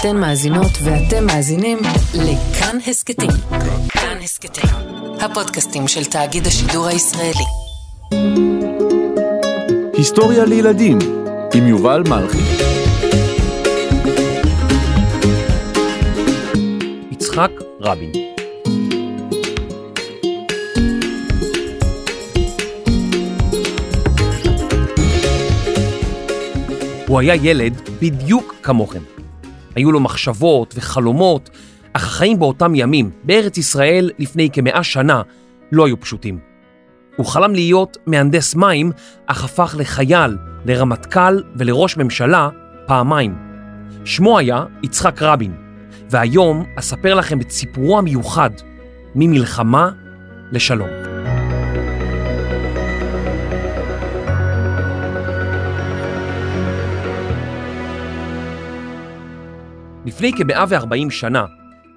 אתן מאזינות ואתם מאזינים לכאן הסכתים. כאן הסכתים, הפודקאסטים של תאגיד השידור הישראלי. היסטוריה לילדים עם יובל מלכי. יצחק רבין הוא היה ילד בדיוק כמוכם. היו לו מחשבות וחלומות, אך החיים באותם ימים, בארץ ישראל לפני כמאה שנה, לא היו פשוטים. הוא חלם להיות מהנדס מים, אך הפך לחייל, לרמטכ"ל ולראש ממשלה פעמיים. שמו היה יצחק רבין, והיום אספר לכם את סיפורו המיוחד, ממלחמה לשלום. לפני כ-140 שנה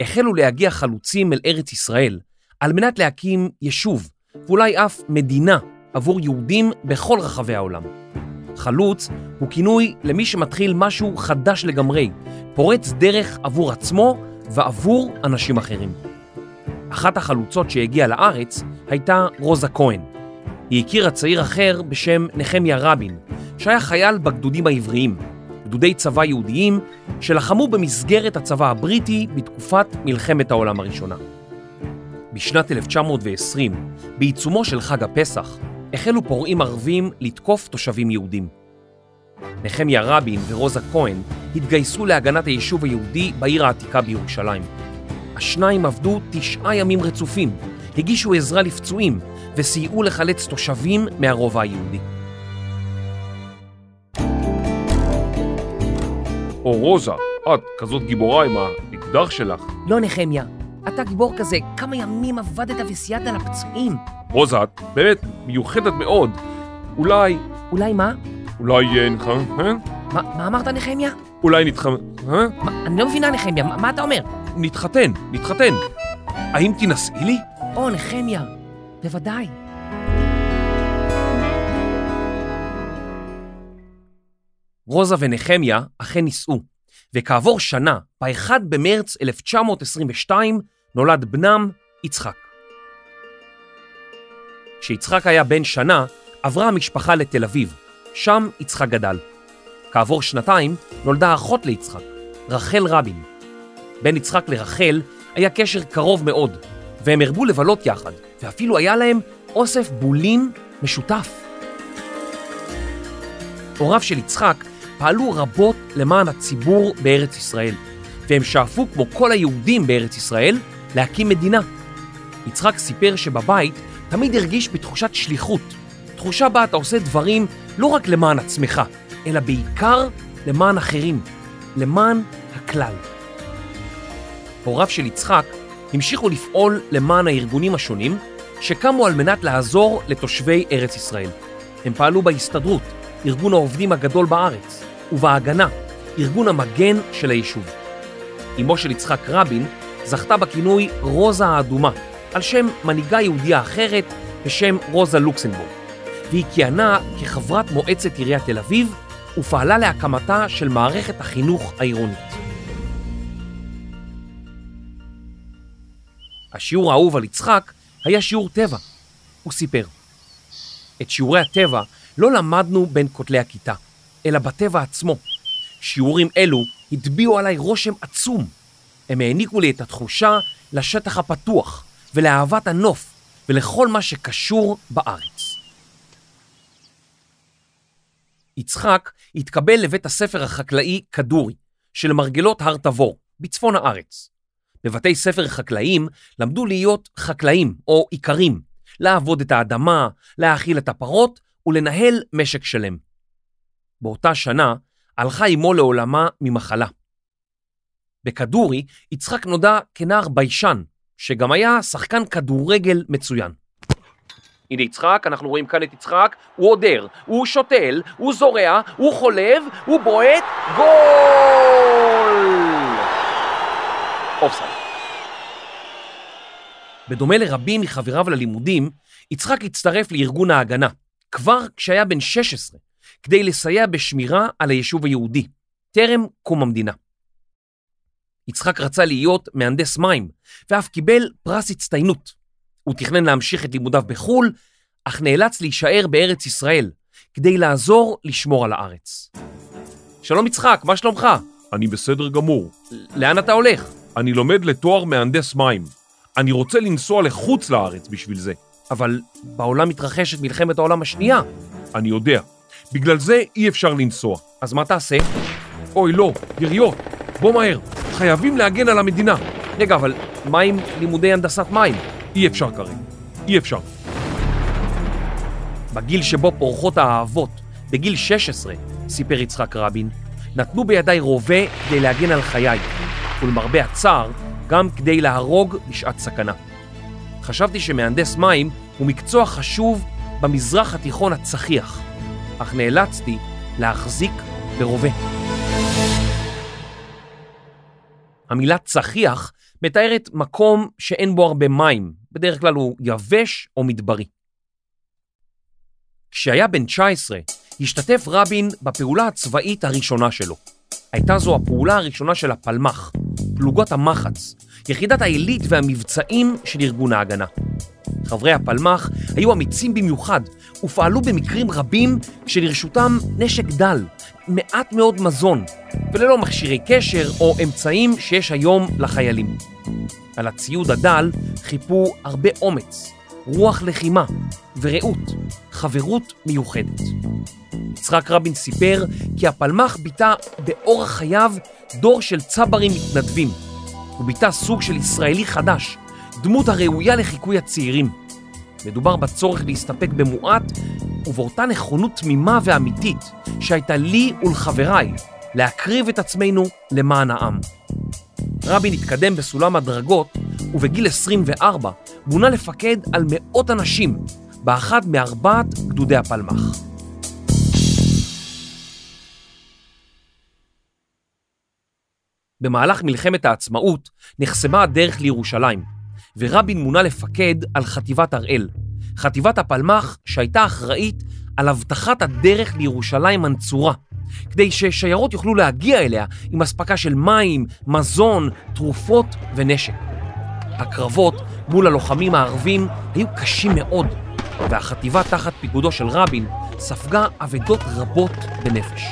החלו להגיע חלוצים אל ארץ ישראל על מנת להקים יישוב ואולי אף מדינה עבור יהודים בכל רחבי העולם. חלוץ הוא כינוי למי שמתחיל משהו חדש לגמרי, פורץ דרך עבור עצמו ועבור אנשים אחרים. אחת החלוצות שהגיעה לארץ הייתה רוזה כהן. היא הכירה צעיר אחר בשם נחמיה רבין, שהיה חייל בגדודים העבריים, גדודי צבא יהודיים שלחמו במסגרת הצבא הבריטי בתקופת מלחמת העולם הראשונה. בשנת 1920, בעיצומו של חג הפסח, החלו פורעים ערבים לתקוף תושבים יהודים. נחמיה רבין ורוזה כהן התגייסו להגנת היישוב היהודי בעיר העתיקה בירושלים. השניים עבדו תשעה ימים רצופים, הגישו עזרה לפצועים וסייעו לחלץ תושבים מהרובע היהודי. או רוזה, את כזאת גיבורה עם האקדח שלך. לא נחמיה, אתה גיבור כזה, כמה ימים עבדת וסייעת לפצועים. רוזה, את באמת מיוחדת מאוד. אולי, אולי מה? אולי אה, נתח... אה? מה, מה אמרת נחמיה? אולי נתח... אה? מה, אני לא מבינה נחמיה, מה, מה אתה אומר? נתחתן, נתחתן. האם תינשאי לי? או נחמיה, בוודאי. רוזה ונחמיה אכן נישאו, וכעבור שנה, ב-1 במרץ 1922, נולד בנם יצחק. כשיצחק היה בן שנה, עברה המשפחה לתל אביב, שם יצחק גדל. כעבור שנתיים נולדה אחות ליצחק, רחל רבין. בין יצחק לרחל היה קשר קרוב מאוד, והם הרבו לבלות יחד, ואפילו היה להם אוסף בולים משותף. הוריו של יצחק פעלו רבות למען הציבור בארץ ישראל, והם שאפו, כמו כל היהודים בארץ ישראל, להקים מדינה. יצחק סיפר שבבית תמיד הרגיש בתחושת שליחות, תחושה בה אתה עושה דברים לא רק למען עצמך, אלא בעיקר למען אחרים, למען הכלל. הוריו של יצחק המשיכו לפעול למען הארגונים השונים שקמו על מנת לעזור לתושבי ארץ ישראל. הם פעלו בהסתדרות, ארגון העובדים הגדול בארץ, ובהגנה, ארגון המגן של היישוב. אמו של יצחק רבין זכתה בכינוי רוזה האדומה, על שם מנהיגה יהודיה אחרת בשם רוזה לוקסנבורג, והיא כיהנה כחברת מועצת עיריית תל אביב ופעלה להקמתה של מערכת החינוך העירונית. השיעור האהוב על יצחק היה שיעור טבע. הוא סיפר, את שיעורי הטבע לא למדנו בין כותלי הכיתה, אלא בטבע עצמו. שיעורים אלו הטביעו עליי רושם עצום. הם העניקו לי את התחושה לשטח הפתוח ולאהבת הנוף ולכל מה שקשור בארץ. יצחק התקבל לבית הספר החקלאי כדורי של מרגלות הר תבור, בצפון הארץ. בבתי ספר חקלאיים למדו להיות חקלאים או איכרים, לעבוד את האדמה, להאכיל את הפרות ולנהל משק שלם. באותה שנה הלכה אמו לעולמה ממחלה. בכדורי יצחק נודע כנער ביישן, שגם היה שחקן כדורגל מצוין. הנה יצחק, אנחנו רואים כאן את יצחק, הוא עודר, הוא שותל, הוא זורע, הוא חולב, הוא בועט, גול! אופסייד. בדומה לרבים מחבריו ללימודים, יצחק הצטרף לארגון ההגנה, כבר כשהיה בן 16, כדי לסייע בשמירה על היישוב היהודי, טרם קום המדינה. יצחק רצה להיות מהנדס מים, ואף קיבל פרס הצטיינות. הוא תכנן להמשיך את לימודיו בחו"ל, אך נאלץ להישאר בארץ ישראל, כדי לעזור לשמור על הארץ. שלום יצחק, מה שלומך? אני בסדר גמור. לאן אתה הולך? אני לומד לתואר מהנדס מים. אני רוצה לנסוע לחוץ לארץ בשביל זה. אבל בעולם מתרחשת מלחמת העולם השנייה. אני יודע. בגלל זה אי אפשר לנסוע. אז מה תעשה? אוי, לא, יריות. בוא מהר. חייבים להגן על המדינה. רגע, אבל מה עם לימודי הנדסת מים? אי אפשר כרגע. אי אפשר. בגיל שבו פורחות האהבות, בגיל 16, סיפר יצחק רבין, נתנו בידיי רובה כדי להגן על חיי, ולמרבה הצער, גם כדי להרוג בשעת סכנה. חשבתי שמהנדס מים הוא מקצוע חשוב במזרח התיכון הצחיח, אך נאלצתי להחזיק ברובה. המילה צחיח מתארת מקום שאין בו הרבה מים, בדרך כלל הוא יבש או מדברי. כשהיה בן 19, השתתף רבין בפעולה הצבאית הראשונה שלו. הייתה זו הפעולה הראשונה של הפלמ"ח, פלוגות המחץ, יחידת העילית והמבצעים של ארגון ההגנה. חברי הפלמ"ח היו אמיצים במיוחד ופעלו במקרים רבים כשלרשותם נשק דל, מעט מאוד מזון, וללא מכשירי קשר או אמצעים שיש היום לחיילים. על הציוד הדל חיפו הרבה אומץ, רוח לחימה ורעות, חברות מיוחדת. יצחק רבין סיפר כי הפלמ"ח ביטא באורח חייו דור של צברים מתנדבים. הוא ביטא סוג של ישראלי חדש, דמות הראויה לחיקוי הצעירים. מדובר בצורך להסתפק במועט ובאותה נכונות תמימה ואמיתית שהייתה לי ולחבריי להקריב את עצמנו למען העם. רבין התקדם בסולם הדרגות ובגיל 24 מונה לפקד על מאות אנשים באחד מארבעת גדודי הפלמ"ח. במהלך מלחמת העצמאות נחסמה הדרך לירושלים, ורבין מונה לפקד על חטיבת הראל, חטיבת הפלמ"ח שהייתה אחראית על אבטחת הדרך לירושלים הנצורה, כדי ששיירות יוכלו להגיע אליה עם אספקה של מים, מזון, תרופות ונשק. הקרבות מול הלוחמים הערבים היו קשים מאוד, והחטיבה תחת פיקודו של רבין ספגה אבדות רבות בנפש.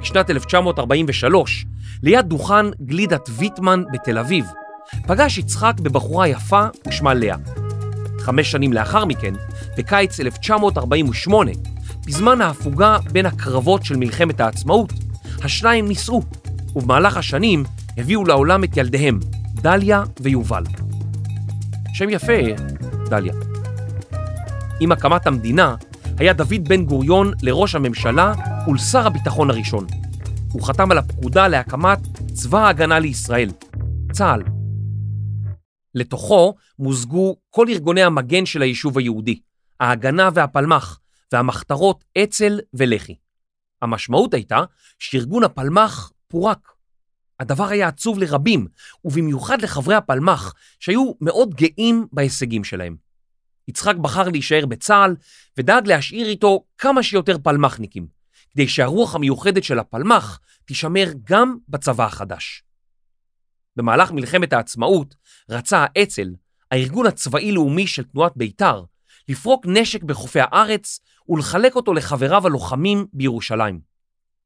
בשנת 1943, ליד דוכן גלידת ויטמן בתל אביב, פגש יצחק בבחורה יפה ושמה לאה. חמש שנים לאחר מכן, בקיץ 1948, בזמן ההפוגה בין הקרבות של מלחמת העצמאות, השניים נישאו, ובמהלך השנים הביאו לעולם את ילדיהם, דליה ויובל. שם יפה, דליה. עם הקמת המדינה, היה דוד בן גוריון לראש הממשלה ולשר הביטחון הראשון. הוא חתם על הפקודה להקמת צבא ההגנה לישראל, צה"ל. לתוכו מוזגו כל ארגוני המגן של היישוב היהודי, ההגנה והפלמ"ח, והמחתרות אצ"ל ולח"י. המשמעות הייתה שארגון הפלמ"ח פורק. הדבר היה עצוב לרבים, ובמיוחד לחברי הפלמ"ח, שהיו מאוד גאים בהישגים שלהם. יצחק בחר להישאר בצה"ל, ודאג להשאיר איתו כמה שיותר פלמ"חניקים, כדי שהרוח המיוחדת של הפלמ"ח תישמר גם בצבא החדש. במהלך מלחמת העצמאות רצה האצ"ל, הארגון הצבאי-לאומי של תנועת בית"ר, לפרוק נשק בחופי הארץ ולחלק אותו לחבריו הלוחמים בירושלים.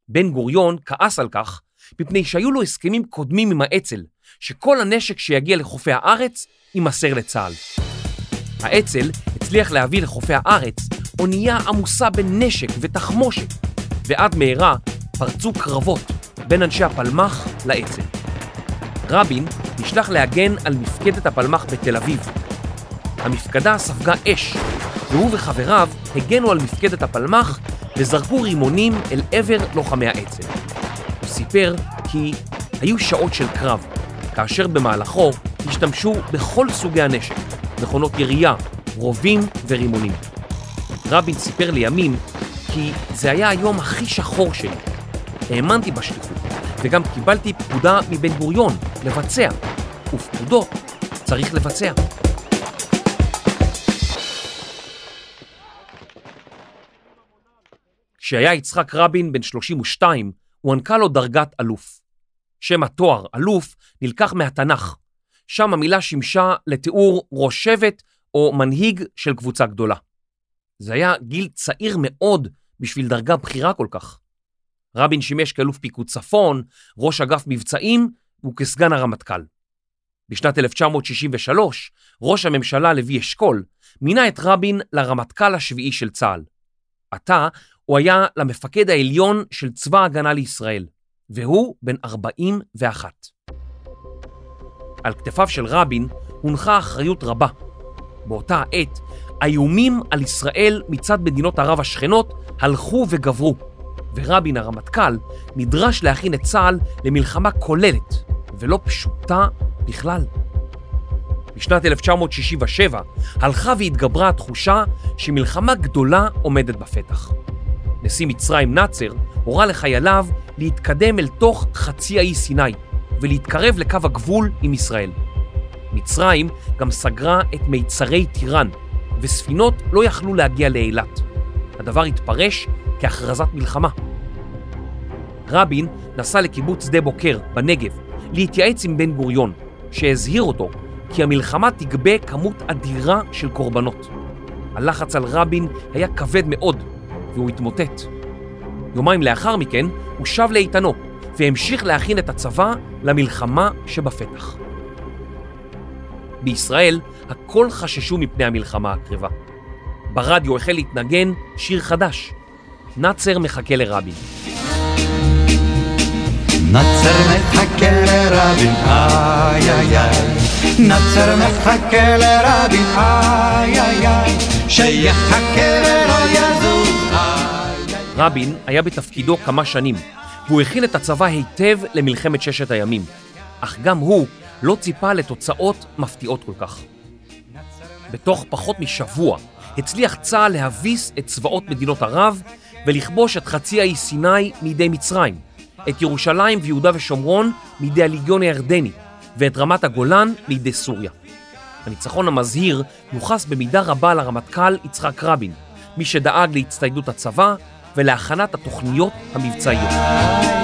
בן גוריון כעס על כך מפני שהיו לו הסכמים קודמים עם האצ"ל, שכל הנשק שיגיע לחופי הארץ יימסר לצה"ל. האצ"ל הצליח להביא לחופי הארץ אונייה עמוסה בנשק ותחמושת, ועד מהרה פרצו קרבות בין אנשי הפלמ"ח לאצ"ל. רבין נשלח להגן על מפקדת הפלמ"ח בתל אביב. המפקדה ספגה אש, והוא וחבריו הגנו על מפקדת הפלמ"ח וזרקו רימונים אל עבר לוחמי האצ"ל. הוא סיפר כי היו שעות של קרב, כאשר במהלכו השתמשו בכל סוגי הנשק, מכונות ירייה, רובים ורימונים. רבין סיפר לימים כי זה היה היום הכי שחור שלי. האמנתי בשליחות, וגם קיבלתי פקודה מבן גוריון לבצע, ופקודות צריך לבצע. כשהיה יצחק רבין בן 32, הוענקה לו דרגת אלוף. שם התואר, אלוף, נלקח מהתנ"ך. שם המילה שימשה לתיאור ראש שבט או מנהיג של קבוצה גדולה. זה היה גיל צעיר מאוד בשביל דרגה בכירה כל כך. רבין שימש כאלוף פיקוד צפון, ראש אגף מבצעים וכסגן הרמטכ"ל. בשנת 1963, ראש הממשלה לוי אשכול מינה את רבין לרמטכ"ל השביעי של צה"ל. עתה הוא היה למפקד העליון של צבא ההגנה לישראל, והוא בן 41. על כתפיו של רבין הונחה אחריות רבה. באותה העת, האיומים על ישראל מצד מדינות ערב השכנות הלכו וגברו, ורבין הרמטכ"ל נדרש להכין את צה"ל למלחמה כוללת ולא פשוטה בכלל. בשנת 1967 הלכה והתגברה התחושה שמלחמה גדולה עומדת בפתח. נשיא מצרים נאצר הורה לחייליו להתקדם אל תוך חצי האי סיני ולהתקרב לקו הגבול עם ישראל. מצרים גם סגרה את מיצרי טיראן, וספינות לא יכלו להגיע לאילת. הדבר התפרש כהכרזת מלחמה. רבין נסע לקיבוץ שדה בוקר בנגב להתייעץ עם בן גוריון, שהזהיר אותו כי המלחמה תגבה כמות אדירה של קורבנות. הלחץ על רבין היה כבד מאוד, והוא התמוטט. יומיים לאחר מכן הוא שב לאיתנו והמשיך להכין את הצבא למלחמה שבפתח. בישראל הכל חששו מפני המלחמה הקרבה. ברדיו החל להתנגן שיר חדש, נאצר מחכה לרבין. נאצר מחכה לרבין, איי איי איי. נאצר מחכה לרבין, איי איי איי. שיחכה ולא יזוז, איי איי. רבין היה בתפקידו כמה שנים, והוא הכין את הצבא היטב למלחמת ששת הימים, אך גם הוא לא ציפה לתוצאות מפתיעות כל כך. בתוך פחות משבוע הצליח צה"ל להביס את צבאות מדינות ערב ולכבוש את חצי האי סיני מידי מצרים, את ירושלים ויהודה ושומרון מידי הליגיון הירדני ואת רמת הגולן מידי סוריה. הניצחון המזהיר יוחס במידה רבה לרמטכ"ל יצחק רבין, מי שדאג להצטיידות הצבא ולהכנת התוכניות המבצעיות.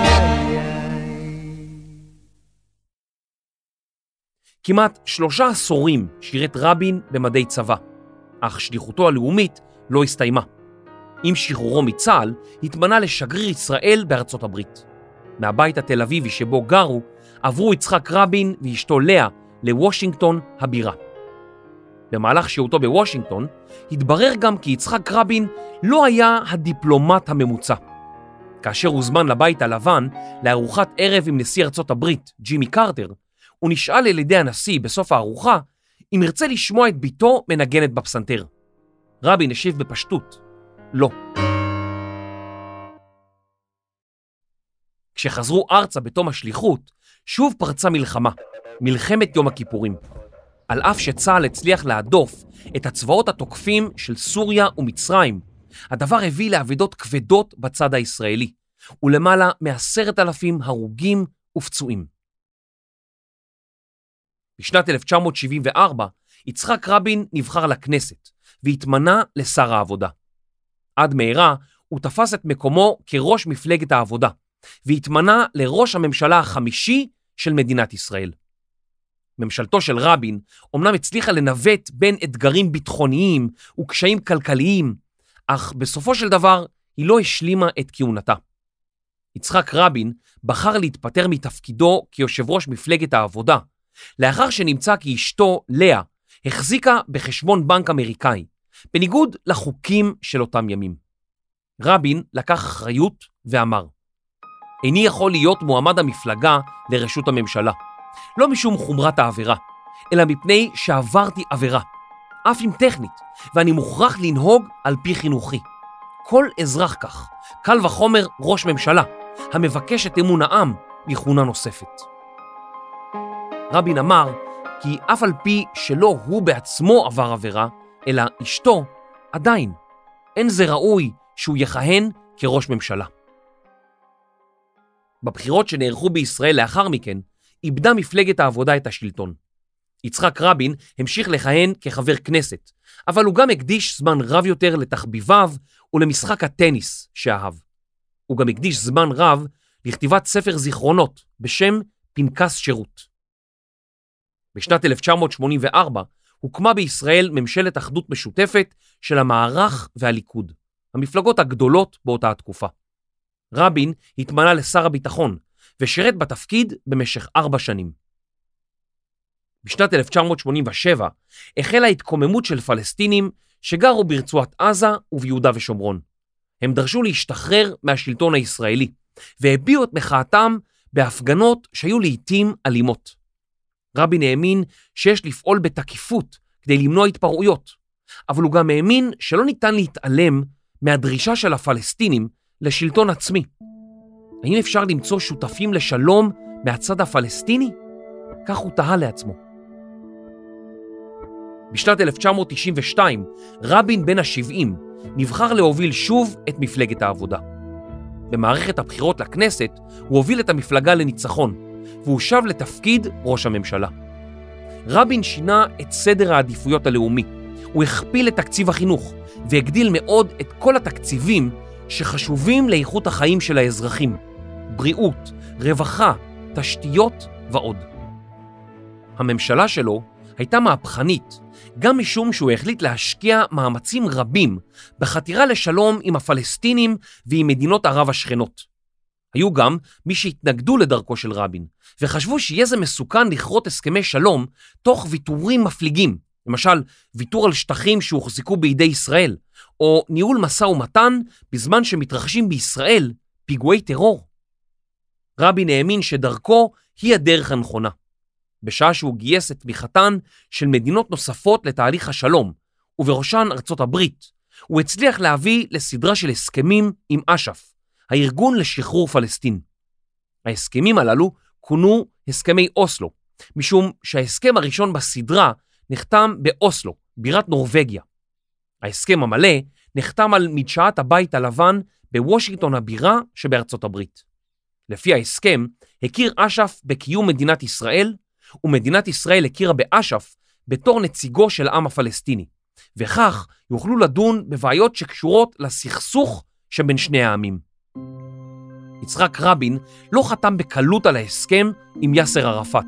כמעט שלושה עשורים שירת רבין במדי צבא, אך שליחותו הלאומית לא הסתיימה. עם שחרורו מצה"ל התמנה לשגריר ישראל בארצות הברית. מהבית התל אביבי שבו גרו, עברו יצחק רבין ואשתו לאה לוושינגטון הבירה. במהלך שהותו בוושינגטון, התברר גם כי יצחק רבין לא היה הדיפלומט הממוצע. כאשר הוזמן לבית הלבן לארוחת ערב עם נשיא ארצות הברית, ג'ימי קרטר, הוא נשאל על ידי הנשיא בסוף הארוחה אם ירצה לשמוע את ביתו מנגנת בפסנתר. רבין השיב בפשטות, לא. כשחזרו ארצה בתום השליחות, שוב פרצה מלחמה, מלחמת יום הכיפורים. על אף שצה"ל הצליח להדוף את הצבאות התוקפים של סוריה ומצרים, הדבר הביא לאבדות כבדות בצד הישראלי, ולמעלה מעשרת אלפים הרוגים ופצועים. בשנת 1974 יצחק רבין נבחר לכנסת והתמנה לשר העבודה. עד מהרה הוא תפס את מקומו כראש מפלגת העבודה והתמנה לראש הממשלה החמישי של מדינת ישראל. ממשלתו של רבין אומנם הצליחה לנווט בין אתגרים ביטחוניים וקשיים כלכליים, אך בסופו של דבר היא לא השלימה את כהונתה. יצחק רבין בחר להתפטר מתפקידו כיושב ראש מפלגת העבודה, לאחר שנמצא כי אשתו, לאה, החזיקה בחשבון בנק אמריקאי, בניגוד לחוקים של אותם ימים. רבין לקח אחריות ואמר, איני יכול להיות מועמד המפלגה לראשות הממשלה. לא משום חומרת העבירה, אלא מפני שעברתי עבירה, אף אם טכנית, ואני מוכרח לנהוג על פי חינוכי. כל אזרח כך, קל וחומר ראש ממשלה, המבקש את אמון העם לכהונה נוספת. רבין אמר כי אף על פי שלא הוא בעצמו עבר עבירה, אלא אשתו, עדיין, אין זה ראוי שהוא יכהן כראש ממשלה. בבחירות שנערכו בישראל לאחר מכן, איבדה מפלגת העבודה את השלטון. יצחק רבין המשיך לכהן כחבר כנסת, אבל הוא גם הקדיש זמן רב יותר לתחביביו ולמשחק הטניס שאהב. הוא גם הקדיש זמן רב לכתיבת ספר זיכרונות בשם פנקס שירות. בשנת 1984 הוקמה בישראל ממשלת אחדות משותפת של המערך והליכוד, המפלגות הגדולות באותה התקופה. רבין התמנה לשר הביטחון ושירת בתפקיד במשך ארבע שנים. בשנת 1987 החלה התקוממות של פלסטינים שגרו ברצועת עזה וביהודה ושומרון. הם דרשו להשתחרר מהשלטון הישראלי והביעו את מחאתם בהפגנות שהיו לעיתים אלימות. רבין האמין שיש לפעול בתקיפות כדי למנוע התפרעויות, אבל הוא גם האמין שלא ניתן להתעלם מהדרישה של הפלסטינים לשלטון עצמי. האם אפשר למצוא שותפים לשלום מהצד הפלסטיני? כך הוא תהה לעצמו. בשנת 1992, רבין בן ה-70 נבחר להוביל שוב את מפלגת העבודה. במערכת הבחירות לכנסת הוא הוביל את המפלגה לניצחון, והוא שב לתפקיד ראש הממשלה. רבין שינה את סדר העדיפויות הלאומי. הוא הכפיל את תקציב החינוך והגדיל מאוד את כל התקציבים שחשובים לאיכות החיים של האזרחים, בריאות, רווחה, תשתיות ועוד. הממשלה שלו הייתה מהפכנית, גם משום שהוא החליט להשקיע מאמצים רבים בחתירה לשלום עם הפלסטינים ועם מדינות ערב השכנות. היו גם מי שהתנגדו לדרכו של רבין, וחשבו שיהיה זה מסוכן לכרות הסכמי שלום תוך ויתורים מפליגים, למשל ויתור על שטחים שהוחזקו בידי ישראל, או ניהול משא ומתן בזמן שמתרחשים בישראל פיגועי טרור. רבין האמין שדרכו היא הדרך הנכונה. בשעה שהוא גייס את תמיכתן של מדינות נוספות לתהליך השלום, ובראשן ארצות הברית, הוא הצליח להביא לסדרה של הסכמים עם אש"ף, הארגון לשחרור פלסטין. ההסכמים הללו כונו הסכמי אוסלו, משום שההסכם הראשון בסדרה נחתם באוסלו, בירת נורבגיה. ההסכם המלא נחתם על מדשאת הבית הלבן בוושינגטון הבירה שבארצות הברית. לפי ההסכם, הכיר אש"ף בקיום מדינת ישראל, ומדינת ישראל הכירה באש"ף בתור נציגו של העם הפלסטיני, וכך יוכלו לדון בבעיות שקשורות לסכסוך שבין שני העמים. יצחק רבין לא חתם בקלות על ההסכם עם יאסר ערפאת,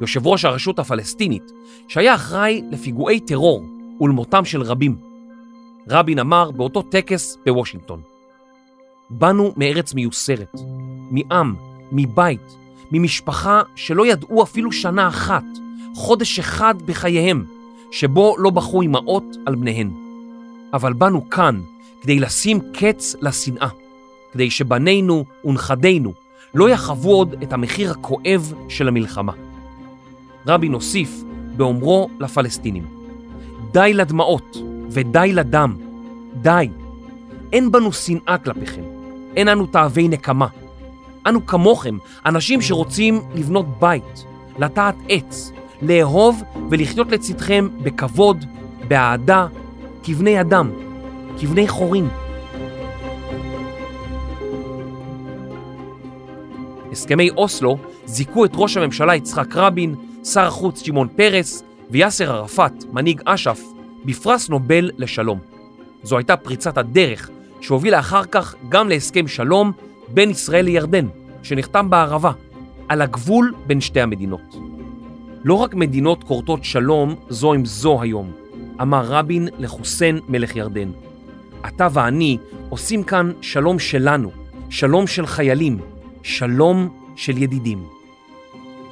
יושב ראש הרשות הפלסטינית, שהיה אחראי לפיגועי טרור ולמותם של רבים. רבין אמר באותו טקס בוושינגטון, באנו מארץ מיוסרת, מעם, מבית, ממשפחה שלא ידעו אפילו שנה אחת, חודש אחד בחייהם, שבו לא בכו אמהות על בניהן. אבל באנו כאן כדי לשים קץ לשנאה, כדי שבנינו ונכדינו לא יחוו עוד את המחיר הכואב של המלחמה. רבין הוסיף באומרו לפלסטינים, די לדמעות ודי לדם, די. אין בנו שנאה כלפיכם, אין אנו תאבי נקמה. אנו כמוכם, אנשים שרוצים לבנות בית, לטעת עץ, לאהוב ולחיות לצדכם בכבוד, באהדה, כבני אדם, כבני חורים. הסכמי אוסלו זיכו את ראש הממשלה יצחק רבין, שר החוץ שמעון פרס ויאסר ערפאת, מנהיג אש"ף, בפרס נובל לשלום. זו הייתה פריצת הדרך שהובילה אחר כך גם להסכם שלום בין ישראל לירדן, שנחתם בערבה, על הגבול בין שתי המדינות. לא רק מדינות כורתות שלום זו עם זו היום, אמר רבין לחוסיין מלך ירדן. אתה ואני עושים כאן שלום שלנו, שלום של חיילים, שלום של ידידים.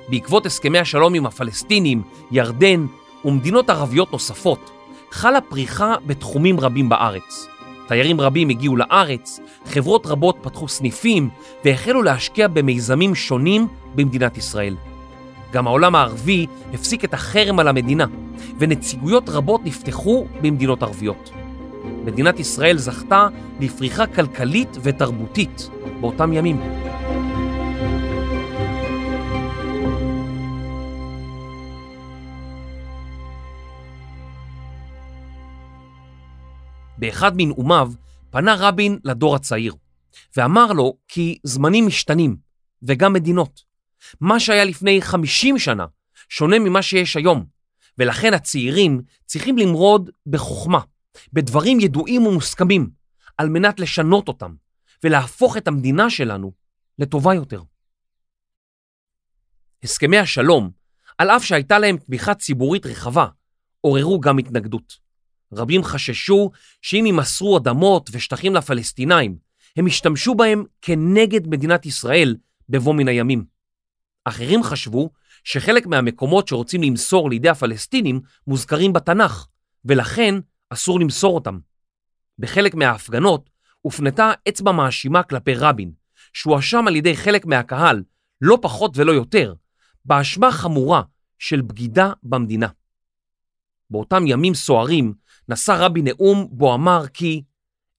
בעקבות הסכמי השלום עם הפלסטינים, ירדן ומדינות ערביות נוספות, חלה פריחה בתחומים רבים בארץ. תיירים רבים הגיעו לארץ, חברות רבות פתחו סניפים והחלו להשקיע במיזמים שונים במדינת ישראל. גם העולם הערבי הפסיק את החרם על המדינה, ונציגויות רבות נפתחו במדינות ערביות. מדינת ישראל זכתה לפריחה כלכלית ותרבותית באותם ימים. באחד מנאומיו פנה רבין לדור הצעיר, ואמר לו כי זמנים משתנים, וגם מדינות. מה שהיה לפני 50 שנה שונה ממה שיש היום, ולכן הצעירים צריכים למרוד בחוכמה, בדברים ידועים ומוסכמים, על מנת לשנות אותם, ולהפוך את המדינה שלנו לטובה יותר. הסכמי השלום, על אף שהייתה להם תמיכה ציבורית רחבה, עוררו גם התנגדות. רבים חששו שאם יימסרו אדמות ושטחים לפלסטינאים, הם ישתמשו בהם כנגד מדינת ישראל בבוא מן הימים. אחרים חשבו שחלק מהמקומות שרוצים למסור לידי הפלסטינים מוזכרים בתנ"ך, ולכן אסור למסור אותם. בחלק מההפגנות הופנתה אצבע מאשימה כלפי רבין, שהואשם על ידי חלק מהקהל, לא פחות ולא יותר, באשמה חמורה של בגידה במדינה. באותם ימים סוערים נשא רבין נאום בו אמר כי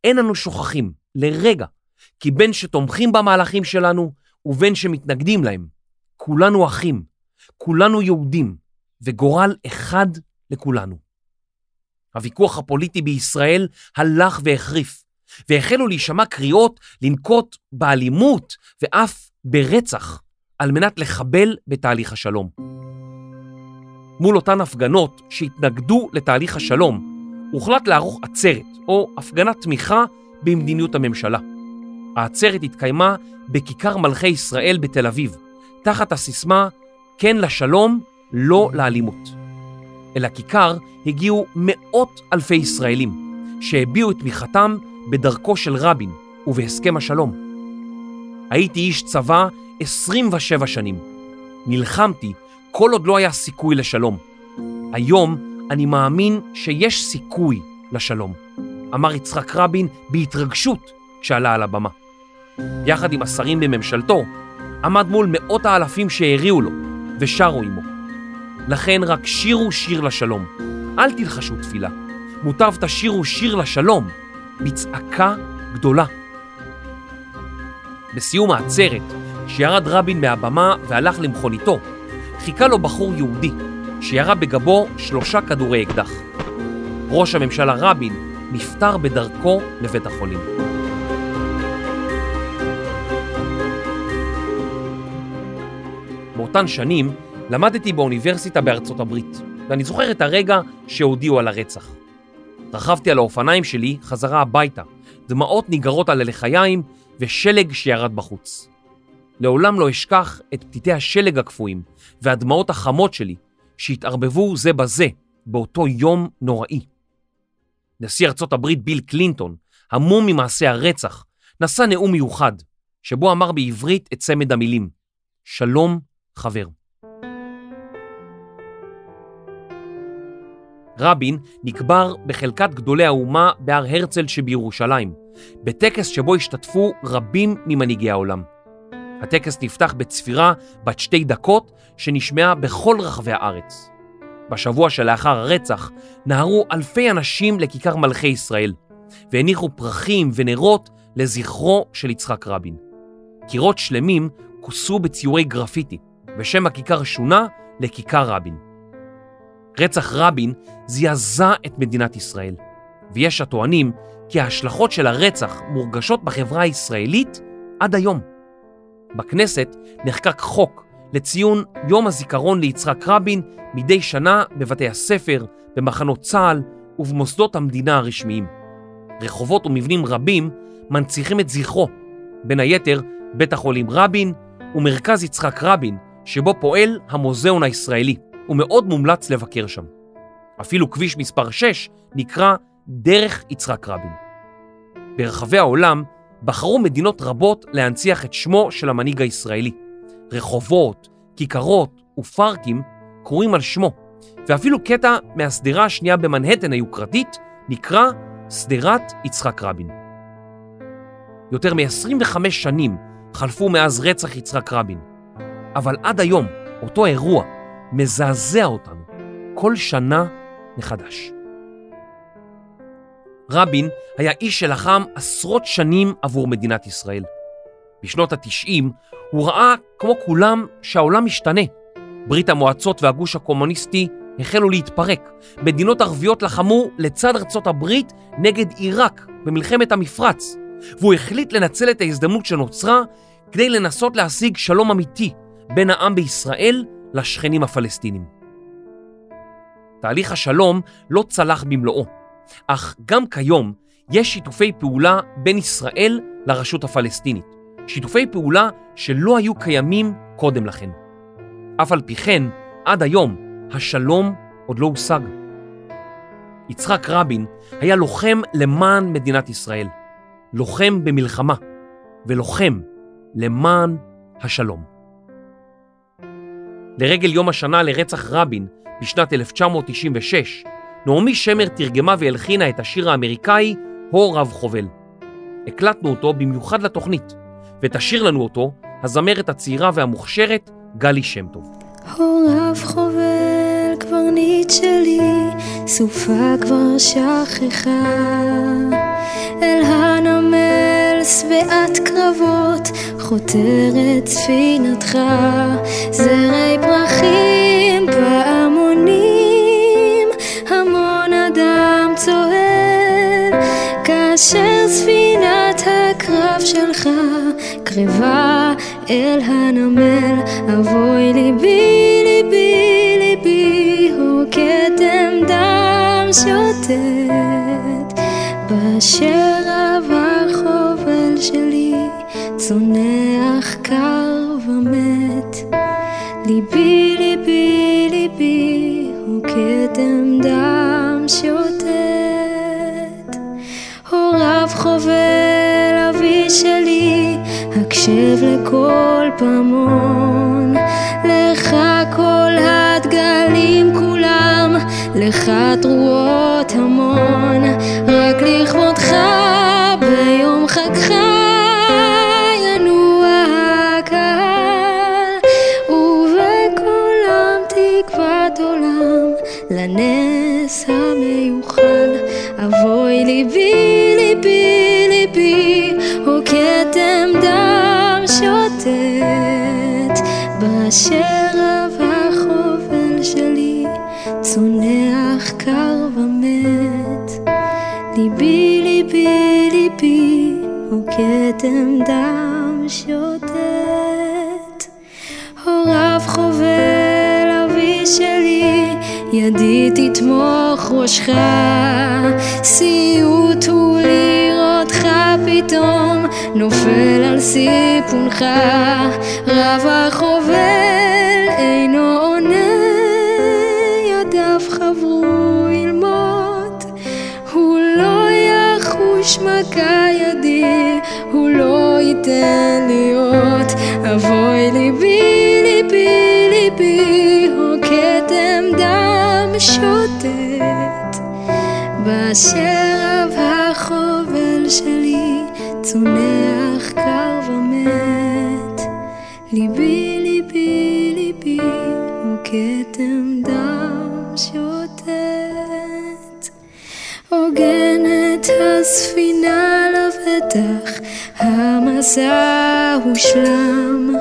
אין אנו שוכחים לרגע כי בין שתומכים במהלכים שלנו ובין שמתנגדים להם, כולנו אחים, כולנו יהודים, וגורל אחד לכולנו. הוויכוח הפוליטי בישראל הלך והחריף, והחלו להישמע קריאות לנקוט באלימות ואף ברצח על מנת לחבל בתהליך השלום. מול אותן הפגנות שהתנגדו לתהליך השלום, הוחלט לערוך עצרת או הפגנת תמיכה במדיניות הממשלה. העצרת התקיימה בכיכר מלכי ישראל בתל אביב, תחת הסיסמה כן לשלום, לא לאלימות. אל הכיכר הגיעו מאות אלפי ישראלים שהביעו את תמיכתם בדרכו של רבין ובהסכם השלום. הייתי איש צבא 27 שנים. נלחמתי כל עוד לא היה סיכוי לשלום. היום אני מאמין שיש סיכוי לשלום, אמר יצחק רבין בהתרגשות כשעלה על הבמה. יחד עם השרים בממשלתו, עמד מול מאות האלפים שהריעו לו ושרו עמו. לכן רק שירו שיר לשלום, אל תלחשו תפילה, מוטב תשירו שיר לשלום בצעקה גדולה. בסיום העצרת, כשירד רבין מהבמה והלך למכוניתו, חיכה לו בחור יהודי שירה בגבו שלושה כדורי אקדח. ראש הממשלה רבין נפטר בדרכו לבית החולים. באותן שנים למדתי באוניברסיטה בארצות הברית, ואני זוכר את הרגע שהודיעו על הרצח. רכבתי על האופניים שלי חזרה הביתה, דמעות ניגרות על הלחיים ושלג שירד בחוץ. לעולם לא אשכח את פתיתי השלג הקפואים והדמעות החמות שלי שהתערבבו זה בזה באותו יום נוראי. נשיא ארצות הברית ביל קלינטון, המום ממעשה הרצח, נשא נאום מיוחד, שבו אמר בעברית את צמד המילים שלום חבר. רבין נקבר בחלקת גדולי האומה בהר הרצל שבירושלים, בטקס שבו השתתפו רבים ממנהיגי העולם. הטקס נפתח בצפירה בת שתי דקות שנשמעה בכל רחבי הארץ. בשבוע שלאחר הרצח נהרו אלפי אנשים לכיכר מלכי ישראל והניחו פרחים ונרות לזכרו של יצחק רבין. קירות שלמים כוסו בציורי גרפיטי ושם הכיכר שונה לכיכר רבין. רצח רבין זעזע את מדינת ישראל, ויש הטוענים כי ההשלכות של הרצח מורגשות בחברה הישראלית עד היום. בכנסת נחקק חוק לציון יום הזיכרון ליצחק רבין מדי שנה בבתי הספר, במחנות צה"ל ובמוסדות המדינה הרשמיים. רחובות ומבנים רבים מנציחים את זכרו, בין היתר בית החולים רבין ומרכז יצחק רבין, שבו פועל המוזיאון הישראלי, ומאוד מומלץ לבקר שם. אפילו כביש מספר 6 נקרא דרך יצחק רבין. ברחבי העולם בחרו מדינות רבות להנציח את שמו של המנהיג הישראלי. רחובות, כיכרות ופארקים קרויים על שמו, ואפילו קטע מהשדרה השנייה במנהטן היוקרתית נקרא שדרת יצחק רבין. יותר מ-25 שנים חלפו מאז רצח יצחק רבין, אבל עד היום אותו אירוע מזעזע אותנו כל שנה מחדש. רבין היה איש שלחם עשרות שנים עבור מדינת ישראל. בשנות ה-90 הוא ראה, כמו כולם, שהעולם משתנה. ברית המועצות והגוש הקומוניסטי החלו להתפרק. מדינות ערביות לחמו לצד ארצות הברית נגד עיראק במלחמת המפרץ, והוא החליט לנצל את ההזדמנות שנוצרה כדי לנסות להשיג שלום אמיתי בין העם בישראל לשכנים הפלסטינים. תהליך השלום לא צלח במלואו. אך גם כיום יש שיתופי פעולה בין ישראל לרשות הפלסטינית, שיתופי פעולה שלא היו קיימים קודם לכן. אף על פי כן, עד היום, השלום עוד לא הושג. יצחק רבין היה לוחם למען מדינת ישראל, לוחם במלחמה ולוחם למען השלום. לרגל יום השנה לרצח רבין בשנת 1996, נעמי שמר תרגמה והלחינה את השיר האמריקאי "הו רב חובל". הקלטנו אותו במיוחד לתוכנית, ותשאיר לנו אותו הזמרת הצעירה והמוכשרת גלי שם טוב. הו רב חובל, קברניט שלי, סופה כבר שכחה. אל הנמל שבעת קרבות, חותרת ספינתך, זרי פרחים בהמונים, צוהל, כאשר ספינת הקרב שלך קרבה אל הנמל, אבוי ליבי, ליבי, ליבי, הוא כתם דם שוטט, באשר עבר חובל שלי, צונח קר ומת. ליבי, ליבי, ליבי, הוא כתם הקשב לכל פעמון. לך כל הדגלים כולם, לך תרועות באשר עבר חובל שלי, צונח קר ומת. ליבי, ליבי, ליבי, הוא כתם דם שוטט. הוריו חובל אבי שלי, ידי תתמוך ראשך, סיוט הוא לראותך פתאום, נופל על סיפונך, רב החובל אינו עונה, ידיו חברו ללמוד, הוא לא יחוש מכה ידי, הוא לא ייתן להיות, אבוי ליבי, ליבי, ליבי, הוא כתם דם שוטט, באשר רב החובל שלי, צונח קר ומת. ליבי, ליבי, ליבי, הוא כתם דם שוטט. הוגנת הספינה לבטח, המסע הושלם.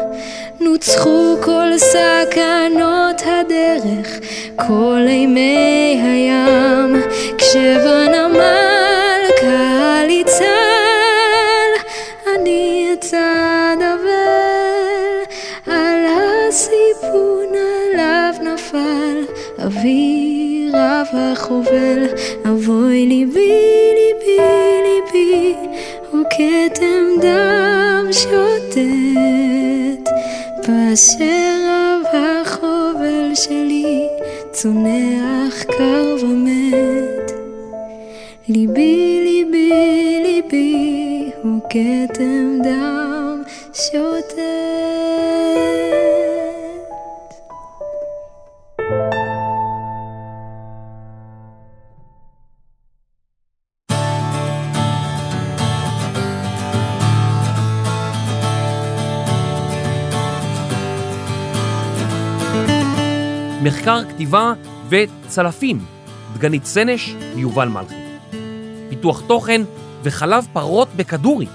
נוצחו כל סכנות הדרך, כל אימי הים, כשבנמל אבי רב החובל, אבוי ליבי, ליבי, ליבי, הוא כתם דם שוטט, באשר רב החובל שלי, צונח קר ומת. ליבי, ליבי, ליבי, הוא כתם דם שוטט. מחקר כתיבה וצלפים, דגנית סנש ויובל מלכי. פיתוח תוכן וחלב פרות בכדורי,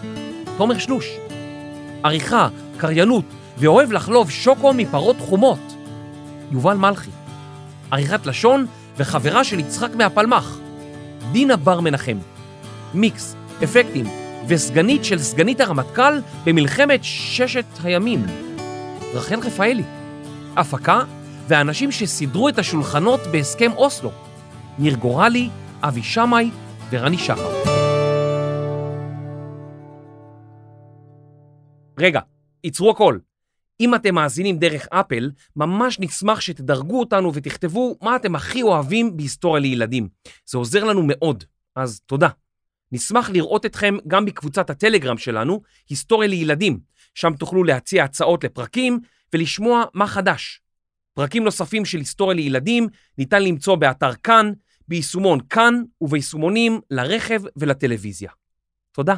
תומר שלוש. עריכה, קריינות ואוהב לחלוב שוקו מפרות חומות, יובל מלכי. עריכת לשון וחברה של יצחק מהפלמ"ח, דינה בר מנחם. מיקס, אפקטים וסגנית של סגנית הרמטכ"ל במלחמת ששת הימים, רחל רפאלי. הפקה והאנשים שסידרו את השולחנות בהסכם אוסלו, ניר גורלי, אבי שמאי ורני שחר. רגע, עצרו הכל. אם אתם מאזינים דרך אפל, ממש נשמח שתדרגו אותנו ותכתבו מה אתם הכי אוהבים בהיסטוריה לילדים. זה עוזר לנו מאוד, אז תודה. נשמח לראות אתכם גם בקבוצת הטלגרם שלנו, היסטוריה לילדים, שם תוכלו להציע הצעות לפרקים ולשמוע מה חדש. פרקים נוספים של היסטוריה לילדים ניתן למצוא באתר כאן, ביישומון כאן וביישומונים לרכב ולטלוויזיה. תודה.